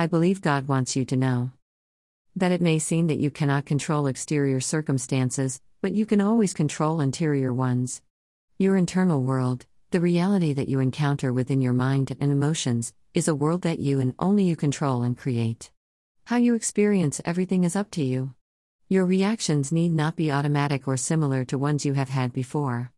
I believe God wants you to know that it may seem that you cannot control exterior circumstances, but you can always control interior ones. Your internal world, the reality that you encounter within your mind and emotions, is a world that you and only you control and create. How you experience everything is up to you. Your reactions need not be automatic or similar to ones you have had before.